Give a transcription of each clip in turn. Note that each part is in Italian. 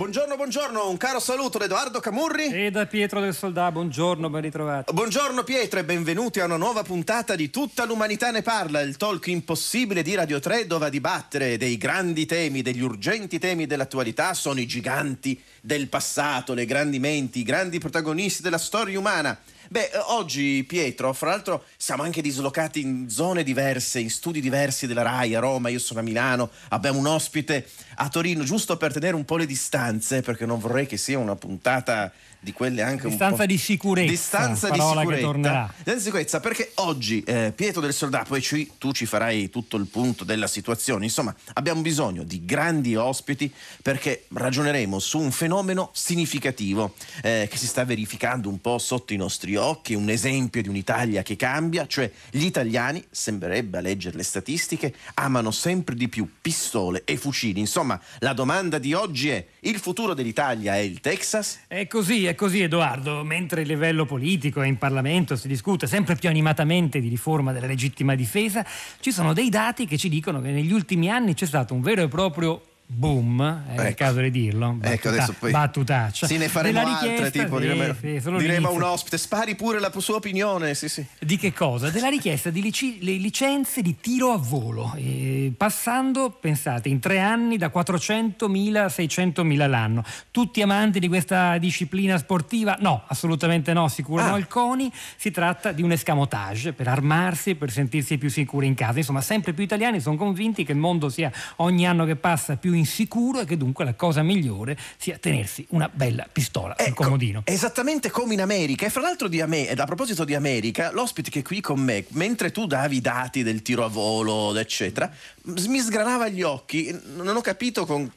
Buongiorno, buongiorno, un caro saluto da Edoardo Camurri. E da Pietro del Soldà, buongiorno, ben ritrovati. Buongiorno Pietro e benvenuti a una nuova puntata di Tutta l'umanità ne parla, il talk impossibile di Radio 3 dove a dibattere dei grandi temi, degli urgenti temi dell'attualità sono i giganti del passato, le grandi menti, i grandi protagonisti della storia umana. Beh, eh, oggi Pietro, fra l'altro siamo anche dislocati in zone diverse, in studi diversi della RAI, a Roma, io sono a Milano, abbiamo un ospite a Torino, giusto per tenere un po' le distanze, perché non vorrei che sia una puntata di quelle anche Distanza un po'... di sicurezza, Distanza di sicurezza. Distanza di sicurezza, perché oggi eh, Pietro del Soldato, poi ci- tu ci farai tutto il punto della situazione, insomma abbiamo bisogno di grandi ospiti perché ragioneremo su un fenomeno significativo eh, che si sta verificando un po' sotto i nostri occhi, un esempio di un'Italia che cambia, cioè gli italiani, sembrerebbe a leggere le statistiche, amano sempre di più pistole e fucili. Insomma, la domanda di oggi è, il futuro dell'Italia è il Texas? È così, è così Edoardo, mentre a livello politico e in Parlamento si discute sempre più animatamente di riforma della legittima difesa, ci sono dei dati che ci dicono che negli ultimi anni c'è stato un vero e proprio boom, è il Ecco. caso di dirlo, battuta- Ecco, adesso poi battutaccia. Sì, ne faremo altre, tipo sì, diremo, solo diremo a un ospite, spari pure la sua opinione, sì sì. Di che cosa? Della richiesta di lici- licenze di tiro a volo, eh, passando, pensate, in tre anni da 400.000 a 600.000 l'anno. Tutti amanti di questa disciplina sportiva? No, assolutamente no, sicuro Ah. no. Il CONI si tratta di un escamotage per armarsi, per sentirsi più sicuri in casa. Insomma, sempre più italiani sono convinti che il mondo sia ogni anno che passa più insicuro e che dunque la cosa migliore sia tenersi una bella pistola sul Ecco, comodino. Esattamente come in America. E fra l'altro di Ame- a proposito di America, l'ospite che è qui con me, mentre tu davi i dati del tiro a volo, eccetera, mi sgranava gli occhi. Non ho capito con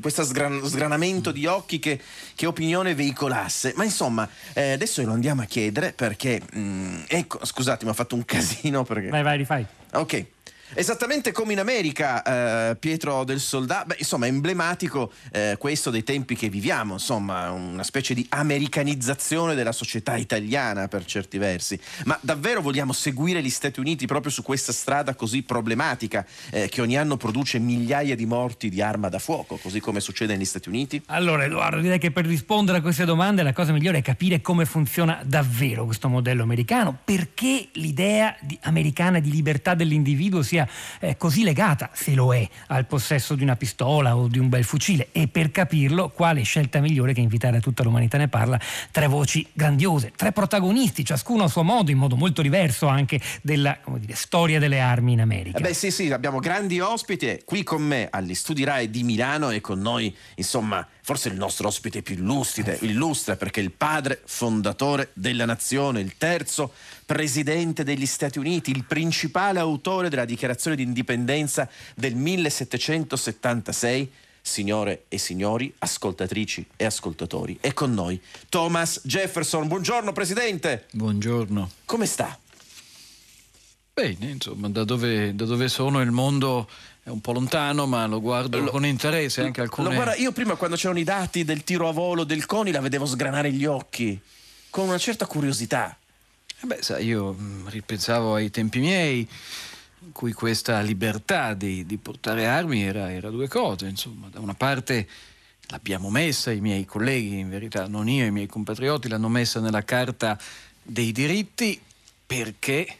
questo sgranamento di occhi che, che opinione veicolasse. Ma insomma, eh, adesso lo andiamo a chiedere perché... mm, ecco, scusate, mi ha fatto un casino perché... Vai, vai, rifai. Ok. Esattamente come in America, eh, Pietro del Soldato, beh, insomma, è emblematico eh, questo dei tempi che viviamo, insomma, una specie di americanizzazione della società italiana per certi versi. Ma davvero vogliamo seguire gli Stati Uniti proprio su questa strada così problematica eh, che ogni anno produce migliaia di morti di arma da fuoco, così come succede negli Stati Uniti? Allora Edoardo, direi che per rispondere a queste domande la cosa migliore è capire come funziona davvero questo modello americano, perché l'idea di- americana di libertà dell'individuo sia eh, così legata, se lo è, al possesso di una pistola o di un bel fucile e per capirlo quale scelta migliore che invitare tutta l'umanità ne parla tre voci grandiose, tre protagonisti, ciascuno a suo modo, in modo molto diverso anche della dire, storia delle armi in America. Eh beh sì sì, abbiamo grandi ospiti qui con me agli studi RAI di Milano e con noi insomma forse il nostro ospite più illustre, illustre perché il padre fondatore della nazione, il terzo presidente degli Stati Uniti, il principale autore della dichiarazione di indipendenza del 1776. Signore e signori, ascoltatrici e ascoltatori, è con noi Thomas Jefferson. Buongiorno Presidente, Buongiorno. come sta? Bene, insomma, da dove, da dove sono il mondo è un po' lontano, ma lo guardo Lo- con interesse anche alcune... Guarda, io prima quando c'erano i dati del tiro a volo del CONI la vedevo sgranare gli occhi con una certa curiosità. Eh beh, sai, io mm, ripensavo ai tempi miei in cui questa libertà di, di portare armi era, era due cose, insomma, da una parte l'abbiamo messa, i miei colleghi, in verità non io, i miei compatrioti l'hanno messa nella carta dei diritti perché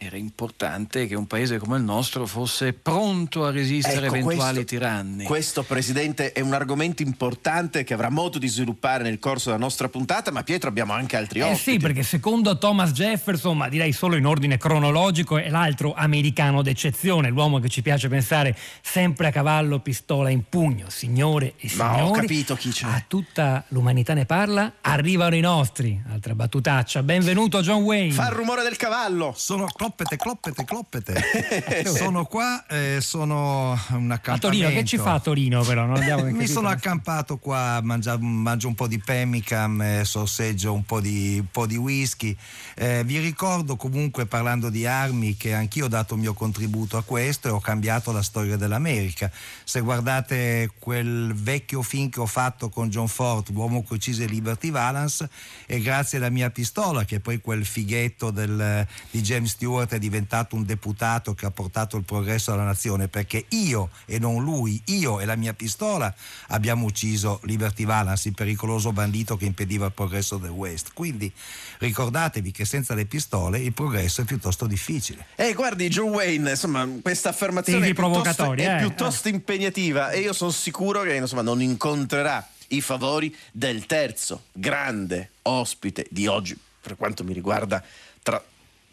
era importante che un paese come il nostro fosse pronto a resistere Ecco, eventuali questo- tiranni. Questo, Presidente, è un argomento importante che avrà modo di sviluppare nel corso della nostra puntata, ma Pietro abbiamo anche altri Eh ospiti. sì, perché secondo Thomas Jefferson, ma direi solo in ordine cronologico, è l'altro americano d'eccezione, l'uomo che ci piace pensare sempre a cavallo, pistola in pugno. Signore e Ma ho signori, capito chi c'è. a tutta l'umanità ne parla, arrivano i nostri. Altra battutaccia. Benvenuto John Wayne. Fa il rumore del cavallo. Sono cloppete, cloppete, cloppete. sono qua, eh, sono un accampamento. A Torino, che ci fa a Torino però? Mi sono accampato qua, mangio, mangio un po' di pemmican, eh, sorseggio un po' di, un po di whisky. Eh, vi ricordo comunque parlando di armi che anch'io ho dato il mio contributo a questo e ho cambiato la storia dell'America. Se guardate quel vecchio film che ho fatto con John Ford, L'uomo che uccise Liberty Valance, è grazie alla mia pistola che poi quel fighetto del, di James Stewart è diventato un deputato che ha portato il progresso alla nazione perché io e non lui, io e la mia pistola abbiamo ucciso Liberty Valance, il pericoloso bandito che impediva il progresso del West. Quindi ricordatevi che senza le pistole il progresso è piuttosto difficile. Eh, guardi, John Wayne, insomma, questa affermazione è piuttosto, è eh, piuttosto impegnativa e io sono sicuro che insomma, non incontrerà i favori del terzo grande ospite di oggi, per quanto mi riguarda, tra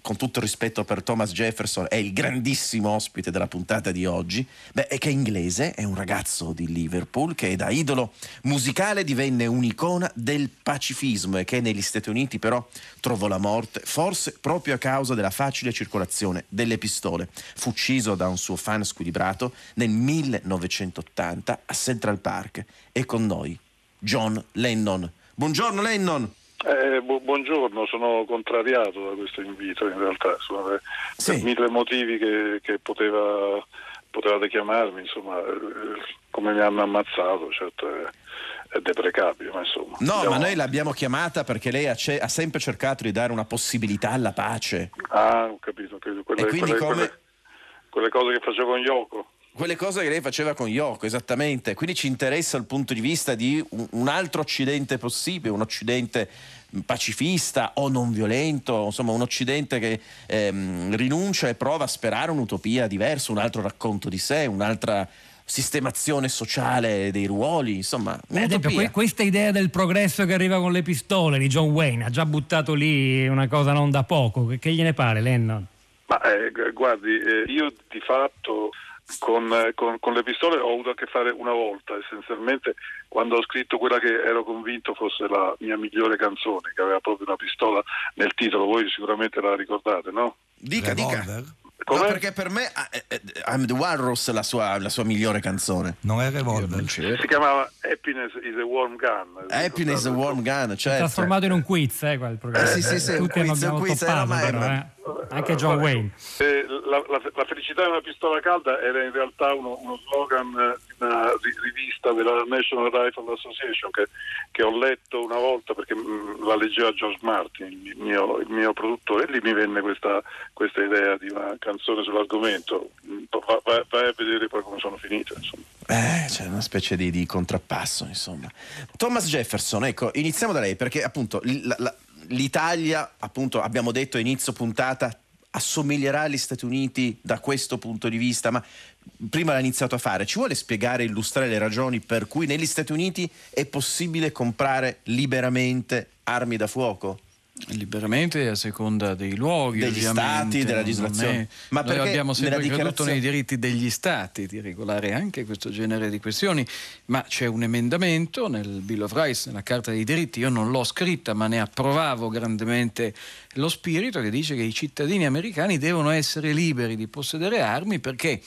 con tutto rispetto per Thomas Jefferson, è il grandissimo ospite della puntata di oggi, beh, è che è inglese, è un ragazzo di Liverpool che da idolo musicale divenne un'icona del pacifismo e che negli Stati Uniti però trovò la morte, forse proprio a causa della facile circolazione delle pistole. Fu ucciso da un suo fan squilibrato nel 1980 a Central Park e con noi John Lennon. Buongiorno Lennon! Eh, bu- buongiorno, sono contrariato da questo invito in realtà, per, sì. mille motivi che, che poteva, potevate chiamarmi, insomma, eh, come mi hanno ammazzato, certo è, deprecabile, ma insomma. No, ma noi l'abbiamo chiamata perché lei ha, ce- ha, sempre cercato di dare una possibilità alla pace. Ah, ho capito, ho capito. Quelle, quelle, come... quelle, quelle cose che facevo con Yoko quelle cose che lei faceva con Yoko, esattamente. Quindi ci interessa il punto di vista di un altro Occidente possibile, un Occidente pacifista o non violento, insomma un Occidente che ehm, rinuncia e prova a sperare un'utopia diversa, un altro racconto di sé, un'altra sistemazione sociale dei ruoli, insomma. Beh, esempio, que- questa idea del progresso che arriva con le pistole di John Wayne ha già buttato lì una cosa non da poco, che, che gliene pare Lennon? Ma eh, guardi, eh, io di fatto con, con, con, le pistole ho avuto a che fare una volta, essenzialmente quando ho scritto quella che ero convinto fosse la mia migliore canzone, che aveva proprio una pistola nel titolo, voi sicuramente la ricordate, no? Dica, Revolver. dica. No, perché per me uh, uh, I'm the Walrus la sua, la sua migliore canzone. Non è Revolver. Si chiamava Happiness is a Warm Gun. Happiness is a Warm Gun, certo. Trasformato in un quiz, eh, quel programma. Eh, sì, sì, sì, Tutti un quiz, abbiamo quiz, toppato, però, eh. Anche John Wayne. Eh, la, la, la, felicità di una pistola calda era in realtà uno, uno slogan di una rivista della National Rifle Association che, che, ho letto una volta perché mm, la leggeva George Martin, il mio, il mio, produttore, e lì mi venne questa, questa idea di una canzone sull'argomento. Vai, vai, vai a vedere poi come sono. Insomma. Eh, c'è una specie di, di, contrappasso, insomma. Thomas Jefferson, ecco, iniziamo da lei perché appunto la, la, l'Italia, appunto, abbiamo detto inizio puntata, assomiglierà agli Stati Uniti da questo punto di vista, ma prima l'ha iniziato a fare. Ci vuole spiegare illustrare le ragioni per cui negli Stati Uniti è possibile comprare liberamente armi da fuoco? Liberamente a seconda dei luoghi, degli stati, della legislazione. Ma Noi abbiamo sempre creduto dichiarazione... nei diritti degli stati di regolare anche questo genere di questioni, ma c'è un emendamento nel Bill of Rights, nella Carta dei diritti, io non l'ho scritta, ma ne approvavo grandemente lo spirito che dice che i cittadini americani devono essere liberi di possedere armi perché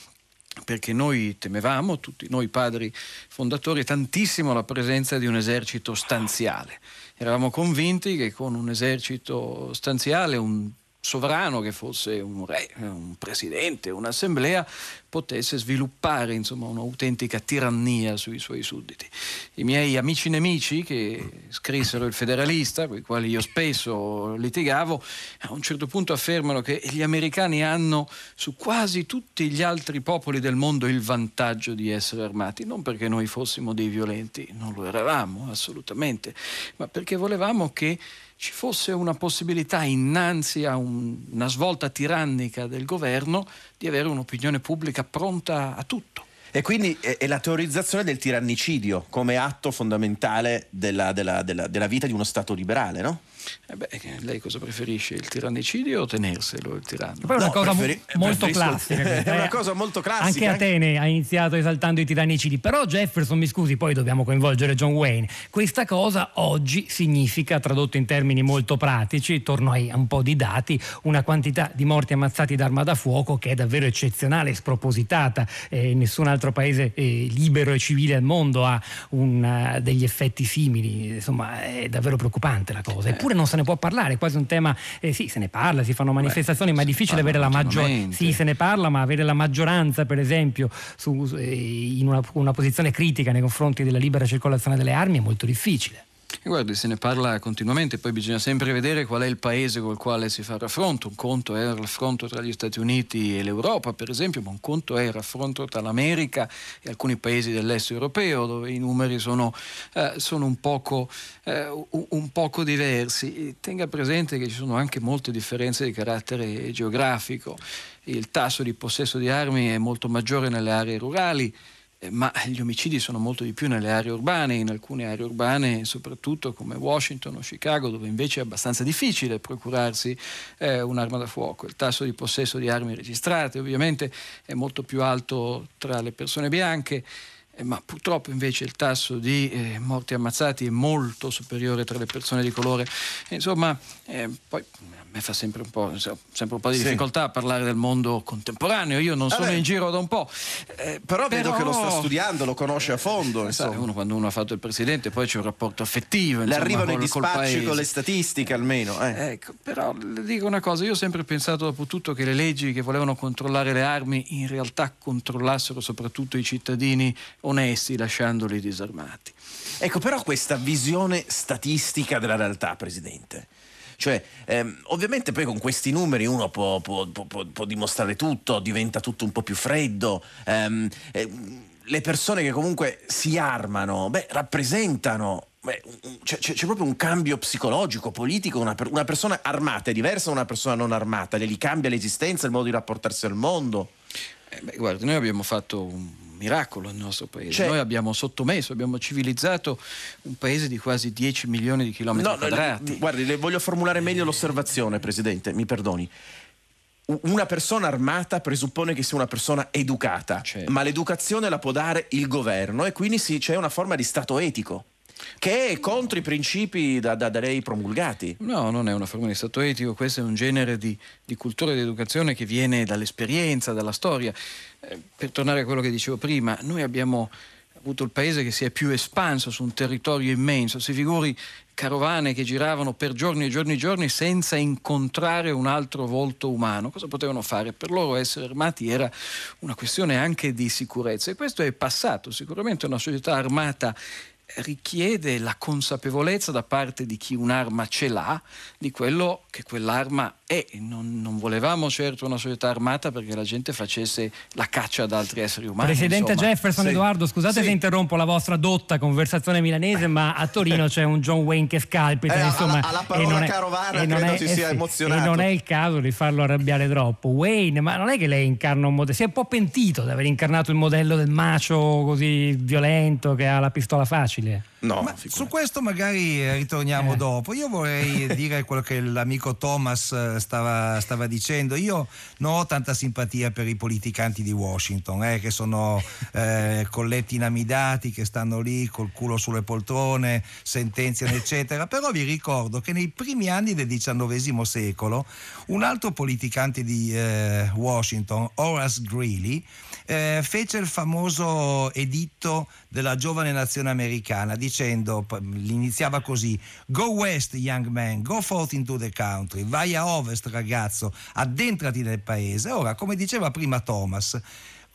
perché noi temevamo, tutti noi padri fondatori, tantissimo la presenza di un esercito stanziale. Eravamo convinti che con un esercito stanziale, un sovrano che fosse un re, un presidente, un'assemblea, potesse sviluppare insomma, un'autentica tirannia sui suoi sudditi. I miei amici nemici che scrissero il federalista, con i quali io spesso litigavo, a un certo punto affermano che gli americani hanno su quasi tutti gli altri popoli del mondo il vantaggio di essere armati, non perché noi fossimo dei violenti, non lo eravamo assolutamente, ma perché volevamo che ci fosse una possibilità innanzi a un, una svolta tirannica del governo di avere un'opinione pubblica pronta a tutto. E quindi è, è la teorizzazione del tirannicidio come atto fondamentale della, della, della, della vita di uno Stato liberale, no? Eh beh, lei cosa preferisce? Il tirannicidio o tenerselo il tiranno? Poi è una No, cosa preferi- mo- molto classica. è una eh. cosa molto classica. Anche Atene ha iniziato esaltando i tirannicidi, però Jefferson, mi scusi, poi dobbiamo coinvolgere John Wayne. Questa cosa oggi significa, tradotto in termini molto pratici, torno ai- a un po' di dati, una quantità di morti ammazzati d'arma da fuoco che è davvero eccezionale, spropositata. Eh, nessun altro paese eh, libero e civile al mondo ha un, eh, degli effetti simili. Insomma, è davvero preoccupante la cosa. Eppure non se ne può parlare, è quasi un tema. eh, sì, se ne parla, si fanno manifestazioni, ma è difficile avere la maggioranza. Sì, se ne parla, ma avere la maggioranza, per esempio, su- su- eh, in una, una posizione critica nei confronti della libera circolazione delle armi è molto difficile. Guardi, se ne parla continuamente, poi bisogna sempre vedere qual è il paese col quale si fa raffronto. Un conto è il raffronto tra gli Stati Uniti e l'Europa, per esempio, ma un conto è il raffronto tra l'America e alcuni paesi dell'est europeo, dove i numeri sono, eh, sono un, poco, eh, un- poco diversi. Tenga presente che ci sono anche molte differenze di carattere geografico. Il tasso di possesso di armi è molto maggiore nelle aree rurali. Eh, ma gli omicidi sono molto di più nelle aree urbane, in alcune aree urbane, soprattutto come Washington o Chicago, dove invece è abbastanza difficile procurarsi eh, un'arma da fuoco. Il tasso di possesso di armi registrate ovviamente è molto più alto tra le persone bianche. Eh, Ma purtroppo invece il tasso di eh, morti ammazzati è molto superiore tra le persone di colore. Insomma, eh, poi a me fa sempre un po', sempre un po' di Sì. difficoltà a parlare del mondo contemporaneo. Io non sono Vabbè. in giro da un po'. Eh, però, vedo che lo sta studiando, lo conosce a fondo. Sai, uno quando uno ha fatto il presidente poi c'è un rapporto affettivo. Le insomma, arrivano i dispacci con le statistiche almeno. eh. Ecco, però le dico una cosa, io ho sempre pensato dopo tutto che le leggi che volevano controllare le armi in realtà controllassero soprattutto i cittadini onesti lasciandoli disarmati. Ecco, però questa visione statistica della realtà, Presidente. Cioè, ehm, ovviamente poi con questi numeri uno può, può- può- può- dimostrare tutto, diventa tutto un po' più freddo. ehm, ehm, le persone che comunque si armano, beh, rappresentano. beh, c'è, c'è- proprio un cambio psicologico, politico. Una, una persona armata è diversa da una persona non armata, gli cambia l'esistenza, il modo di rapportarsi al mondo. Eh, beh, guardi, noi abbiamo fatto un miracolo nel nostro paese. Cioè- noi abbiamo sottomesso, abbiamo civilizzato un paese di quasi 10 milioni di chilometri No, quadrati. guardi, le voglio formulare meglio l'osservazione, Presidente, mi perdoni. Una persona armata presuppone che sia una persona educata, Certo. ma l'educazione la può dare il governo e quindi sì, c'è una forma di Stato etico che è contro i principi da, da- da lei promulgati. No, non è una forma di stato etico, questo è un genere di, di cultura e di educazione che viene dall'esperienza, dalla storia. Eh, per tornare a quello che dicevo prima, noi abbiamo avuto il paese che si è più espanso su un territorio immenso, si figuri carovane che giravano per giorni e giorni e giorni senza incontrare un altro volto umano. Cosa potevano fare? Per loro essere armati era una questione anche di sicurezza e questo è passato. Sicuramente una società armata richiede la consapevolezza da parte di chi un'arma ce l'ha di quello che quell'arma è. Non, non volevamo certo una società armata perché la gente facesse la caccia ad altri esseri umani. Presidente insomma. Jefferson, sì. Edoardo, scusate Sì. se interrompo la vostra dotta conversazione milanese, ma a Torino c'è un John Wayne che scalpita. Eh, insomma, alla- alla e parola non è- carovana e non credo è- si eh sia sì, emozionato. E non è il caso di farlo arrabbiare troppo. Wayne, ma non è che lei incarna un modello, si è un po' pentito di aver incarnato il modello del macio così violento che ha la pistola facile. No, Ma figurati. su questo magari eh, ritorniamo Eh. dopo. Io vorrei dire quello che l'amico Thomas eh, stava, stava dicendo. Io non ho tanta simpatia per i politicanti di Washington, eh, che sono eh, colletti inamidati, che stanno lì col culo sulle poltrone, sentenziano, eccetera. Però vi ricordo che nei primi anni del XIX secolo un altro politicante di eh, Washington, Horace Greeley, eh, fece il famoso editto della giovane nazione americana dicendo, iniziava così, Go west young man, go forth into the country, vai a ovest ragazzo, addentrati nel paese. Ora, come diceva prima Thomas,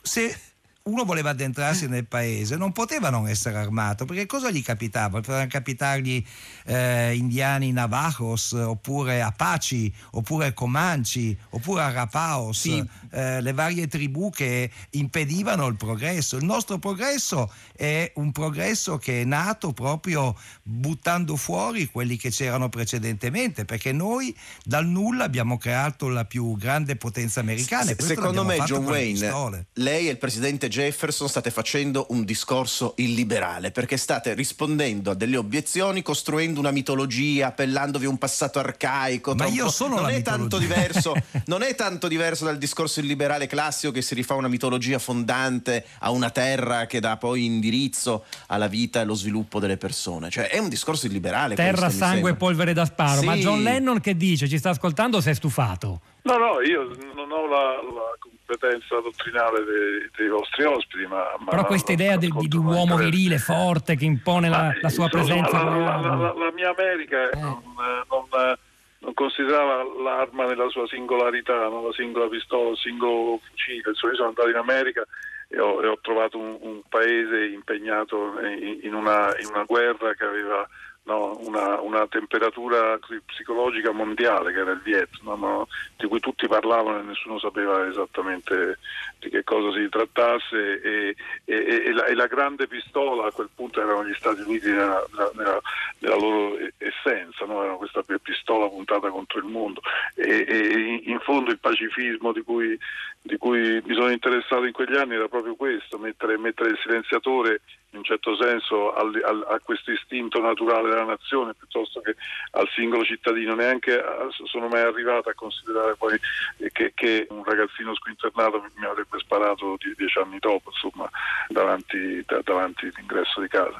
se uno voleva addentrarsi nel paese, non poteva non essere armato, perché cosa gli capitava? Potevano capitargli eh, indiani Navajos, oppure Apache, oppure Comanci, oppure Arapaos, Sì. eh, le varie tribù che impedivano il progresso. Il nostro progresso è un progresso che è nato proprio buttando fuori quelli che c'erano precedentemente, perché noi dal nulla abbiamo creato la più grande potenza americana. e questo Secondo me, John Wayne, lei e il presidente Jefferson state facendo un discorso illiberale perché state rispondendo a delle obiezioni costruendo una mitologia, appellandovi a un passato arcaico. Ma io sono non è tanto diverso, non è tanto diverso dal discorso illiberale classico che si rifà una mitologia fondante a una terra che dà poi indirizzo alla vita e allo sviluppo delle persone. Cioè è un discorso illiberale. Terra, questo, sangue e polvere da sparo. Ma Sì. John Lennon che dice? Ci sta ascoltando o si è stufato? No, no, io non ho la, la competenza dottrinale dei, dei vostri ospiti, ma... ma Però questa idea di, di- un uomo virile, forte, che impone la, la sua Insomma, presenza. La, la- mia America Eh. non, eh, non, eh, non considerava l'arma nella sua singolarità, no? la singola pistola, il singolo fucile. Insomma, io sono andato in America e ho, e ho trovato un, un paese impegnato in, in una, in una guerra che aveva no, una, una temperatura psicologica mondiale, che era il Vietnam, no? di cui tutti parlavano e nessuno sapeva esattamente di che cosa si trattasse e, e- e- la, e la grande pistola a quel punto erano gli Stati Uniti nella, nella- nella loro essenza, no? erano questa pi- pistola puntata contro il mondo e, in fondo il pacifismo di cui, di cui mi sono interessato in quegli anni era proprio questo, mettere, mettere il silenziatore in un certo senso al- al- a questo istinto naturale della nazione piuttosto che al singolo cittadino. Neanche a- sono mai arrivato a considerare poi eh, che, che un ragazzino squinternato mi, avrebbe sparato die- dieci anni dopo, insomma, davanti, da- davanti all'ingresso di casa.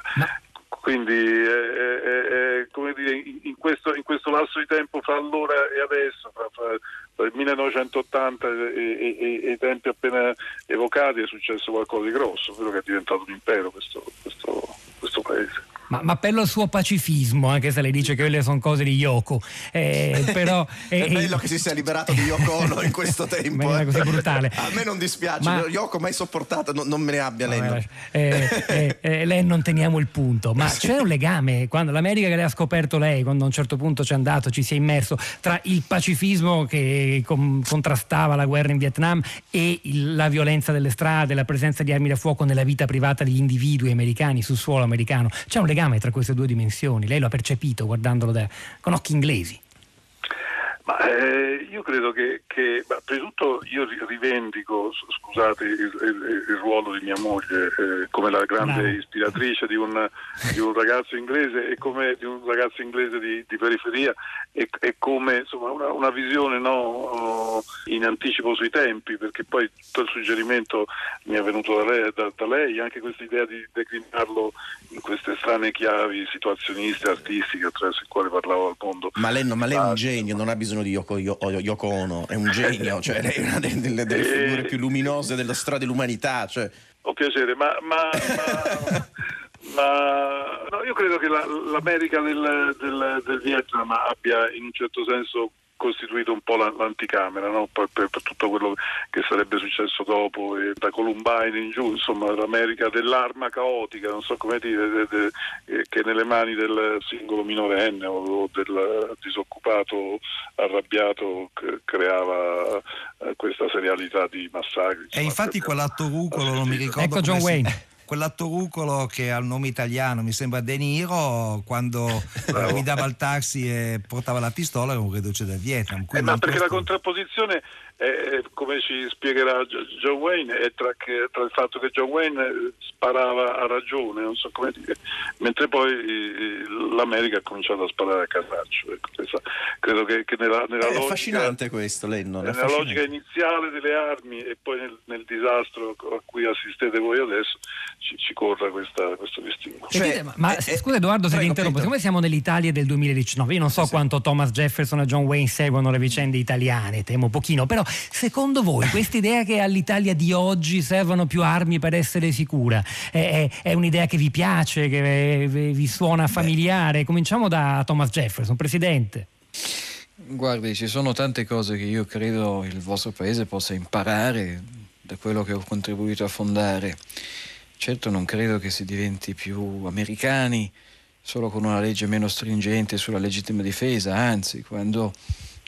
Quindi eh, eh, eh, come dire, in, questo, in questo lasso di tempo fra allora e adesso, fra, fra- fra il 1980 e, e- e- i tempi appena evocati, è successo qualcosa di grosso, vero che è diventato un impero questo, questo- questo paese. Ma, ma appello al suo pacifismo, anche se lei dice che quelle sono cose di Yoko. Eh, però, È eh, bello che si sia liberato di Yoko Ono in questo tempo. eh. così brutale. A me non dispiace, Ma- Yoko mai sopportata, no- non me ne abbia lei. no. Eh, eh, eh, lei non teniamo il punto, ma c'è un legame quando l'America che lei ha scoperto lei, quando a un certo punto ci è andato, ci si è immerso, tra il pacifismo che com- contrastava la guerra in Vietnam e il- la violenza delle strade, la presenza di armi da fuoco nella vita privata degli individui americani sul suolo americano. C'è un legame tra queste due dimensioni, lei lo ha percepito guardandolo da- con occhi inglesi. Ma eh, io credo che, che ma prima di tutto io ri- rivendico, scusate, il, il- il ruolo di mia moglie eh, come la grande Bravo. ispiratrice di un, di un ragazzo inglese e come di un ragazzo inglese di, di periferia e, e come insomma, una, una visione no, in anticipo sui tempi, perché poi tutto il suggerimento mi è venuto da lei, da, da lei anche questa idea di declinarlo in queste strane chiavi situazioniste, artistiche attraverso il quale parlavo al mondo. Ma lei, no- ma lei è Ah, un genio, non ha bisogno di Yoko, Yo- Yoko Ono, è un genio, cioè lei è una delle, delle- figure più luminose della storia dell'umanità. Cioè. Ho piacere, ma, ma- ma- ma- no, io credo che la- l'America del, del- del Vietnam abbia in un certo senso costituito un po' la- l'anticamera no? Poi per, per tutto quello che sarebbe successo dopo e da Columbine in giù insomma l'America dell'arma caotica non so come dire de- de- eh, che nelle mani del singolo minorenne o, del disoccupato arrabbiato che creava eh, questa serialità di massacri E infatti quell'atto rucolo, non mi ricordo Ecco John come si- Wayne. Quell'atto rucolo che ha il nome italiano, mi sembra De Niro, quando Bravo. guidava il taxi e portava la pistola era un reduce del Vietnam. Eh, ma perché la questo- contrapposizione, è, è, come ci spiegherà John Wayne, è tra, che- tra il fatto che John Wayne eh, sparava a ragione, non so come dire, mentre poi eh, l'America ha cominciato a sparare a casaccio. Ecco, credo che, che nella, nella È logica, affascinante questo, Lennon. nella affascinante. logica iniziale delle armi e poi nel, nel disastro a cui assistete voi adesso ci, ci corra questa- questo distinguo. Sentite, Cioè, ma, ma eh, eh, scusa Edoardo se ti interrompo, siccome siamo nell'Italia del 2019, io non so quanto Thomas Jefferson e John Wayne seguono le vicende italiane, temo pochino, però secondo voi questa idea che all'Italia di oggi servono più armi per essere sicura è, è- è un'idea che vi piace, che eh, vi suona familiare? Cominciamo da Thomas Jefferson, presidente. Guardi, ci sono tante cose che io credo il vostro paese possa imparare da quello che ho contribuito a fondare. Certo non credo che si diventi più americani solo con una legge meno stringente sulla legittima difesa, anzi, quando,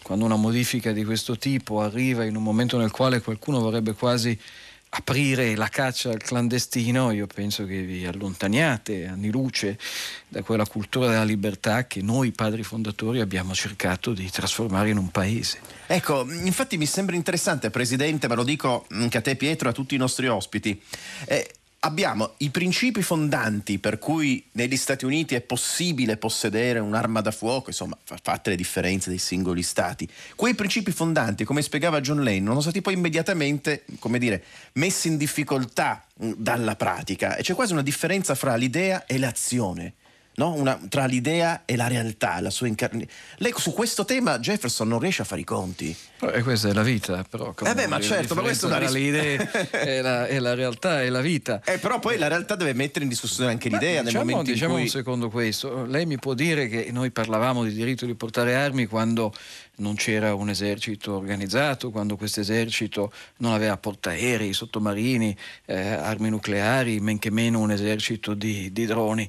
quando una modifica di questo tipo arriva in un momento nel quale qualcuno vorrebbe quasi aprire la caccia al clandestino, io penso che vi allontaniate anni luce da quella cultura della libertà che noi padri fondatori abbiamo cercato di trasformare in un paese. Ecco, infatti mi sembra interessante, Presidente, ma lo dico anche a te Pietro e a tutti i nostri ospiti. Eh, abbiamo i principi fondanti per cui negli Stati Uniti è possibile possedere un'arma da fuoco, insomma, fatte le differenze dei singoli stati. Quei principi fondanti, come spiegava John Lane, sono stati poi immediatamente, come dire, messi in difficoltà dalla pratica e c'è quasi una differenza fra l'idea e l'azione no? Una, tra l'idea e la realtà, la sua incarnazione. Lei su questo tema Jefferson non riesce a fare i conti. E questa è la vita, però. Eh beh, ma certo, ma questo è ris- le idee e la, la, realtà e la vita. Eh, però poi la realtà deve mettere in discussione anche l'idea diciamo, nel momento diciamo in cui... un secondo questo. Lei mi può dire che noi parlavamo di diritto di portare armi quando non c'era un esercito organizzato, quando questo esercito non aveva portaerei, sottomarini, eh, armi nucleari, men che meno un esercito di, di droni.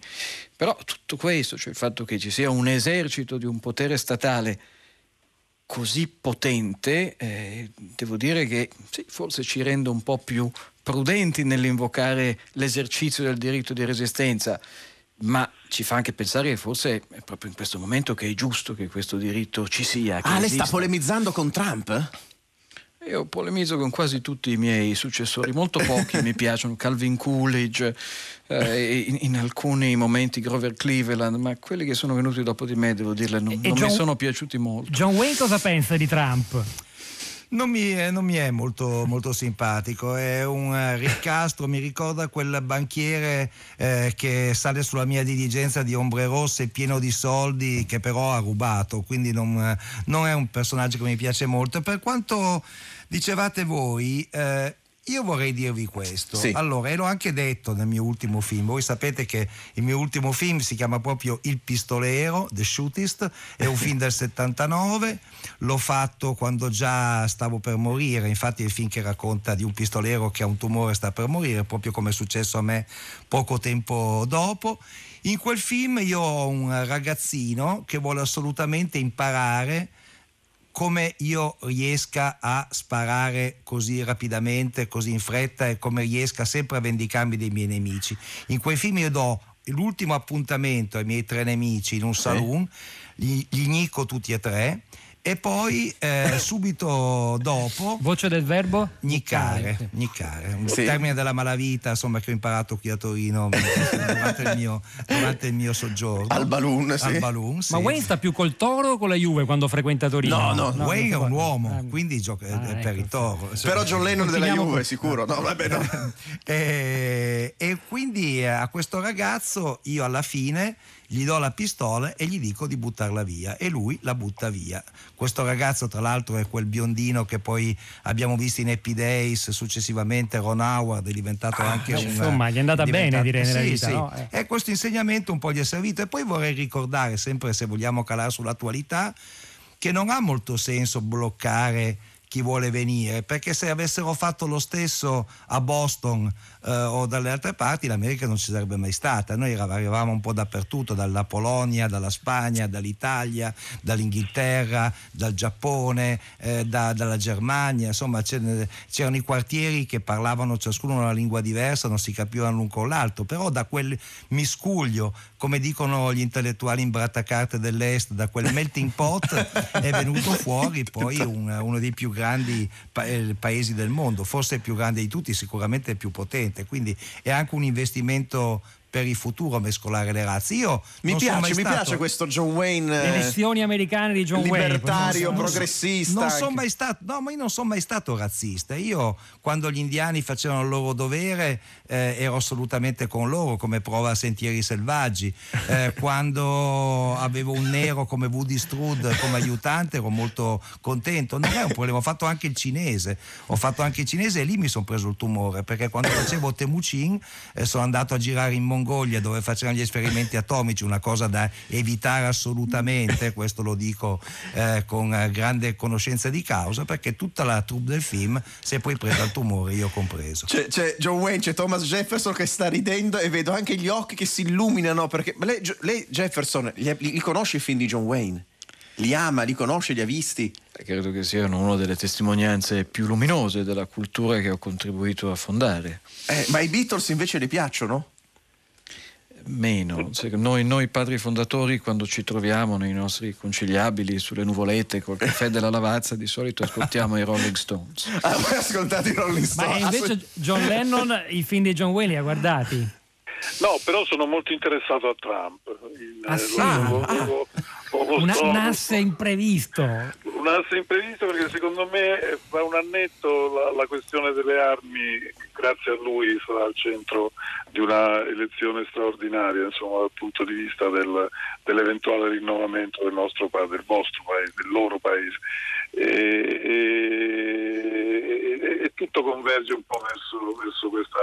Però tutto questo, cioè il fatto che ci sia un esercito di un potere statale così potente, eh, devo dire che sì, forse ci rende un po' più prudenti nell'invocare l'esercizio del diritto di resistenza, ma ci fa anche pensare che forse è proprio in questo momento che è giusto che questo diritto ci sia. ah, lei sta polemizzando con Trump? Io polemizzo con quasi tutti i miei successori, molto pochi mi piacciono, Calvin Coolidge, eh, in, in, alcuni momenti Grover Cleveland, ma quelli che sono venuti dopo di me, devo dirle, non, non John, mi sono piaciuti molto. John Wayne cosa pensa di Trump? Non mi, è, non mi è molto, molto, simpatico, è un uh, ricastro, mi ricorda quel banchiere eh, che sale sulla mia diligenza di ombre rosse pieno di soldi che però ha rubato, quindi non, non è un personaggio che mi piace molto. Per quanto dicevate voi, eh, io vorrei dirvi questo. Sì. Allora, e l'ho anche detto nel mio ultimo film. Voi sapete che il mio ultimo film si chiama proprio Il pistolero, The Shootist, è un film del 79. L'ho fatto quando già stavo per morire. Infatti, è il film che racconta di un pistolero che ha un tumore e sta per morire, proprio come è successo a me poco tempo dopo. In quel film io ho un ragazzino che vuole assolutamente imparare come io riesca a sparare così rapidamente, così in fretta e come riesca sempre a vendicarmi dei miei nemici. In quei film io do l'ultimo appuntamento ai miei tre nemici in un saloon, gli, gli nicco tutti e tre e poi eh, subito dopo voce del verbo niccare, niccare un sì. termine della malavita insomma che ho imparato qui a Torino durante il mio, durante il mio soggiorno al balloon, sì. al balloon sì. ma Wayne sta più col toro o con la Juve quando frequenta Torino? no no, no Wayne è un uomo ah, quindi gioca ah, per ecco, il toro però John Lennon della Juve con... sicuro no, vabbè, no. e, e quindi a questo ragazzo io alla fine gli do la pistola e gli dico di buttarla via e lui la butta via. Questo ragazzo tra l'altro è quel biondino che poi abbiamo visto in Happy Days, successivamente Ron Howard è diventato ah, anche un... Insomma, gli è andata bene direi nella sì, vita. Sì. No? Eh. E questo insegnamento un po' gli è servito e poi vorrei ricordare, sempre se vogliamo calare sull'attualità, che non ha molto senso bloccare chi vuole venire, perché se avessero fatto lo stesso a Boston eh, o dalle altre parti l'America non ci sarebbe mai stata. Noi arrivavamo un po' dappertutto, dalla Polonia, dalla Spagna, dall'Italia, dall'Inghilterra, dal Giappone, eh, da, dalla Germania, insomma c'erano i quartieri che parlavano ciascuno una lingua diversa, non si capivano l'un con l'altro, però da quel miscuglio, come dicono gli intellettuali in brattacarte dell'Est, da quel melting pot è venuto fuori poi un, uno dei più grandi pa- eh, paesi del mondo, forse il più grande di tutti, sicuramente il più potente presente, quindi è anche un investimento per il futuro mescolare le razze. Io mi, piace, mi piace, questo John Wayne. Le elezioni americane di John libertario, Wayne. progressista. Non sono mai stato, no, ma io non sono mai stato razzista. Io, quando gli indiani facevano il loro dovere, eh, ero assolutamente con loro, come prova a Sentieri Selvaggi. Eh, quando avevo un nero come Woody Strud come aiutante, ero molto contento. Non è un problema, ho fatto anche il cinese. Ho fatto anche il cinese e lì mi sono preso il tumore, perché quando facevo Temucin eh, sono andato a girare in mondo Mongolia dove facevano gli esperimenti atomici, una cosa da evitare assolutamente, questo lo dico eh, con eh, grande conoscenza di causa, perché tutta la troupe del film si è poi presa al tumore, io compreso. C'è, c'è John Wayne, c'è Thomas Jefferson che sta ridendo e vedo anche gli occhi che si illuminano, perché lei, lei Jefferson, li, li conosce i film di John Wayne? Li ama, li conosce, li ha visti? credo che siano una delle testimonianze più luminose della cultura che ho contribuito a fondare. Eh, ma i Beatles invece le piacciono? Meno. Cioè, noi, noi, padri fondatori, quando ci troviamo nei nostri conciliabili sulle nuvolette col caffè della lavazza, di solito ascoltiamo i Rolling Stones. Ah, voi ascoltate i Rolling Stones? Ma invece John Lennon i film di John Wayne li ha guardati? No, però sono molto interessato a Trump. In, ah, sì? lo, ah. Lo, lo, un, un asse imprevisto. Un asse imprevisto perché secondo me fra un annetto la, la, questione delle armi, grazie a lui, sarà al centro di una elezione straordinaria, insomma, dal punto di vista del, dell'eventuale rinnovamento del nostro paese, del vostro paese, del loro paese. E, e, tutto converge un po' verso, verso questa,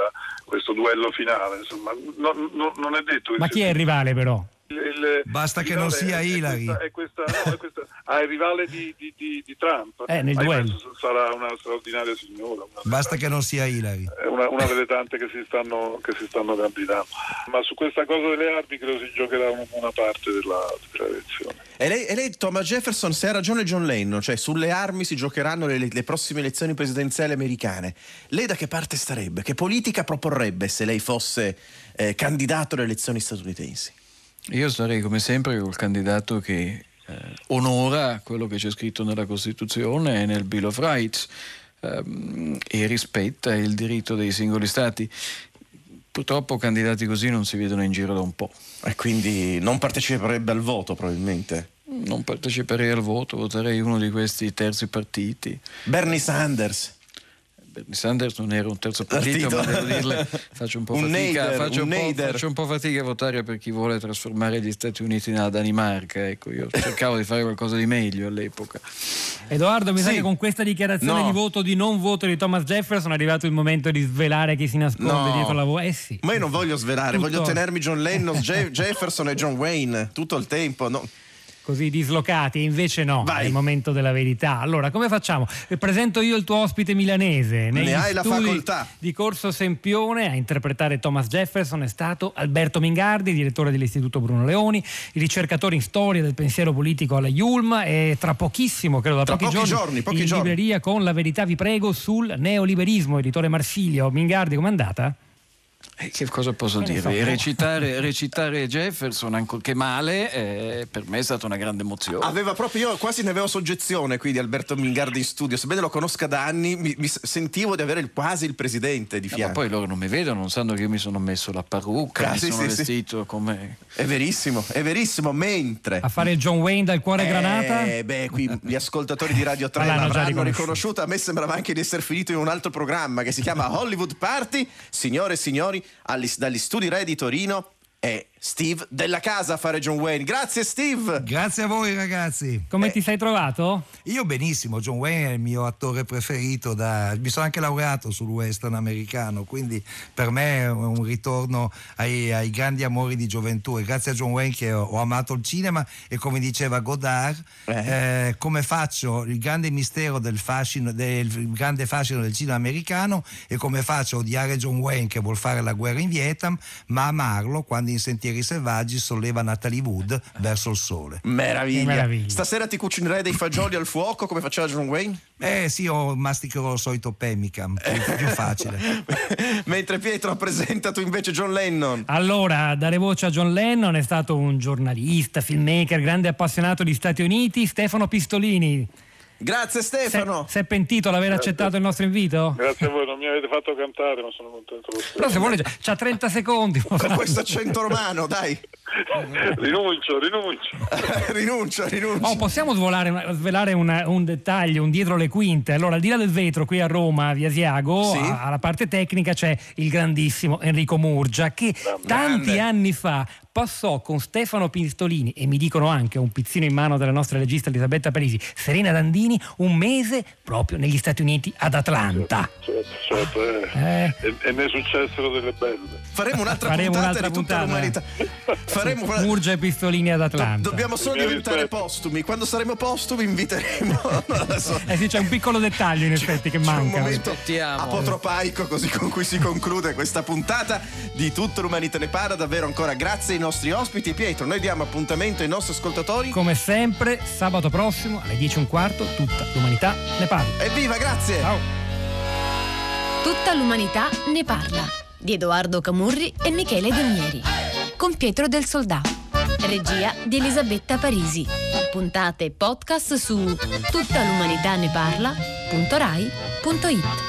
questo duello finale. Insomma, non, non, non è detto Ma chi è il rivale però? Il, Basta che non sia Hillary. È questa, è questa, no, è questa, ah, il rivale di, di, di, di Trump. Eh, nel duello. Sarà una straordinaria signora. Una Basta che non sia Hillary. È una, una delle tante che si, stanno, che si stanno candidando. Ma su questa cosa delle armi credo si giocherà una buona parte della, della elezione. E lei, e lei, Thomas Jefferson, se ha ragione John Lennon, cioè sulle armi si giocheranno le, le prossime elezioni presidenziali americane. Lei da che parte starebbe? Che politica proporrebbe se lei fosse eh, candidato alle elezioni statunitensi? Io sarei come sempre col candidato che eh, onora quello che c'è scritto nella Costituzione e nel Bill of Rights ehm, e rispetta il diritto dei singoli stati. Purtroppo candidati così non si vedono in giro da un po'. E quindi non parteciperebbe al voto probabilmente? Non parteciperei al voto, voterei uno di questi terzi partiti. Bernie Sanders. Bernie Sanders non era un terzo partito, partito. ma devo dirle, faccio un po' un fatica, nader, faccio, un un faccio, un po', fatica a votare per chi vuole trasformare gli Stati Uniti nella Danimarca. Ecco, io cercavo di fare qualcosa di meglio all'epoca. Edoardo, mi sì. sa che con questa dichiarazione no. di voto di non voto di Thomas Jefferson è arrivato il momento di svelare chi si nasconde no. dietro la voce. Eh sì. Ma io non voglio svelare, Tutto. voglio tenermi John Lennon, Jefferson e John Wayne tutto il tempo. No così dislocati, invece no, Vai. è il momento della verità. Allora, come facciamo? Presento io il tuo ospite milanese. ne hai la facoltà. Di Corso Sempione a interpretare Thomas Jefferson è stato Alberto Mingardi, direttore dell'Istituto Bruno Leoni, ricercatore in storia del pensiero politico alla Iulma e tra pochissimo, credo da tra pochi, pochi, giorni, pochi in giorni. libreria con La verità vi prego sul neoliberismo, editore Marsilio. Mingardi, com'è andata? Eh, che cosa posso dire? So. Recitare, recitare, Jefferson, ancorché male, eh, per me è stata una grande emozione. Aveva proprio, io quasi ne avevo soggezione qui di Alberto Mingardi in studio, sebbene lo conosca da anni, mi, mi sentivo di avere il, quasi il presidente di fianco. No, ma poi loro non mi vedono, non sanno che io mi sono messo la parrucca, ah, mi sì, sono sì, vestito sì. come... È verissimo, è verissimo, mentre... A fare John Wayne dal cuore eh, granata? Eh, beh, qui gli ascoltatori di Radio 3 l'avranno riconosciuta, a me sembrava anche di essere finito in un altro programma che si chiama Hollywood Party. Signore e signori, dagli studi Re di Torino è Steve della casa a fare John Wayne. Grazie Steve. Grazie a voi ragazzi. Come eh, ti sei trovato? Io benissimo, John Wayne è il mio attore preferito, da... mi sono anche laureato sul western americano, quindi per me è un ritorno ai, ai grandi amori di gioventù e grazie a John Wayne che ho, ho amato il cinema e come diceva Godard, eh. Eh, come faccio il grande mistero del fascino, del grande fascino del cinema americano e come faccio a odiare John Wayne che vuol fare la guerra in Vietnam, ma amarlo quando in Sentieri Sentieri Selvaggi solleva Natalie Wood verso il sole. Meraviglia. Meraviglia. Stasera ti cucinerai dei fagioli al fuoco come faceva John Wayne? Eh sì, o masticherò il solito Pemicam, più, più facile. Mentre Pietro presenta tu invece John Lennon. Allora, dare voce a John Lennon è stato un giornalista, filmmaker, grande appassionato di Stati Uniti, Stefano Pistolini. Grazie Stefano. Si è pentito l'aver Grazie. accettato il nostro invito? Grazie a voi, non mi avete fatto cantare, ma sono contento. Però se vuole, c'ha 30 secondi. Con questo accento romano, dai. rinuncio, rinuncio. rinuncio, rinuncio. Oh, possiamo svelare, svelare una, un dettaglio, un dietro le quinte. Allora, al di là del vetro, qui a Roma, via Siago, sì. alla parte tecnica c'è il grandissimo Enrico Murgia, che Grande. tanti anni fa passò con Stefano Pistolini e mi dicono anche un pizzino in mano della nostra regista Elisabetta Parisi, Serena Dandini, un mese proprio negli Stati Uniti ad Atlanta. Certo, certo, certo eh. Eh. E, e, ne successero delle belle. Faremo un'altra Faremo puntata un'altra di tutta l'umanità. Faremo. Murgia e Pistolini ad Atlanta. Do- dobbiamo solo diventare rispetto. postumi. Quando saremo postumi inviteremo. eh sì, c'è un piccolo dettaglio in effetti che manca. un momento apotropaico così con cui si conclude questa puntata di Tutta l'umanità ne parla. Davvero ancora grazie ai nostri ospiti. Pietro, noi diamo appuntamento ai nostri ascoltatori. Come sempre, sabato prossimo alle 10 e un quarto, tutta l'umanità ne parla. Evviva, grazie! Ciao! Tutta l'umanità ne parla. Di Edoardo Camurri e Michele Danieri. Con Pietro del Soldà. Regia di Elisabetta Parisi. Puntate e podcast su tuttalumanitaneparla.rai.it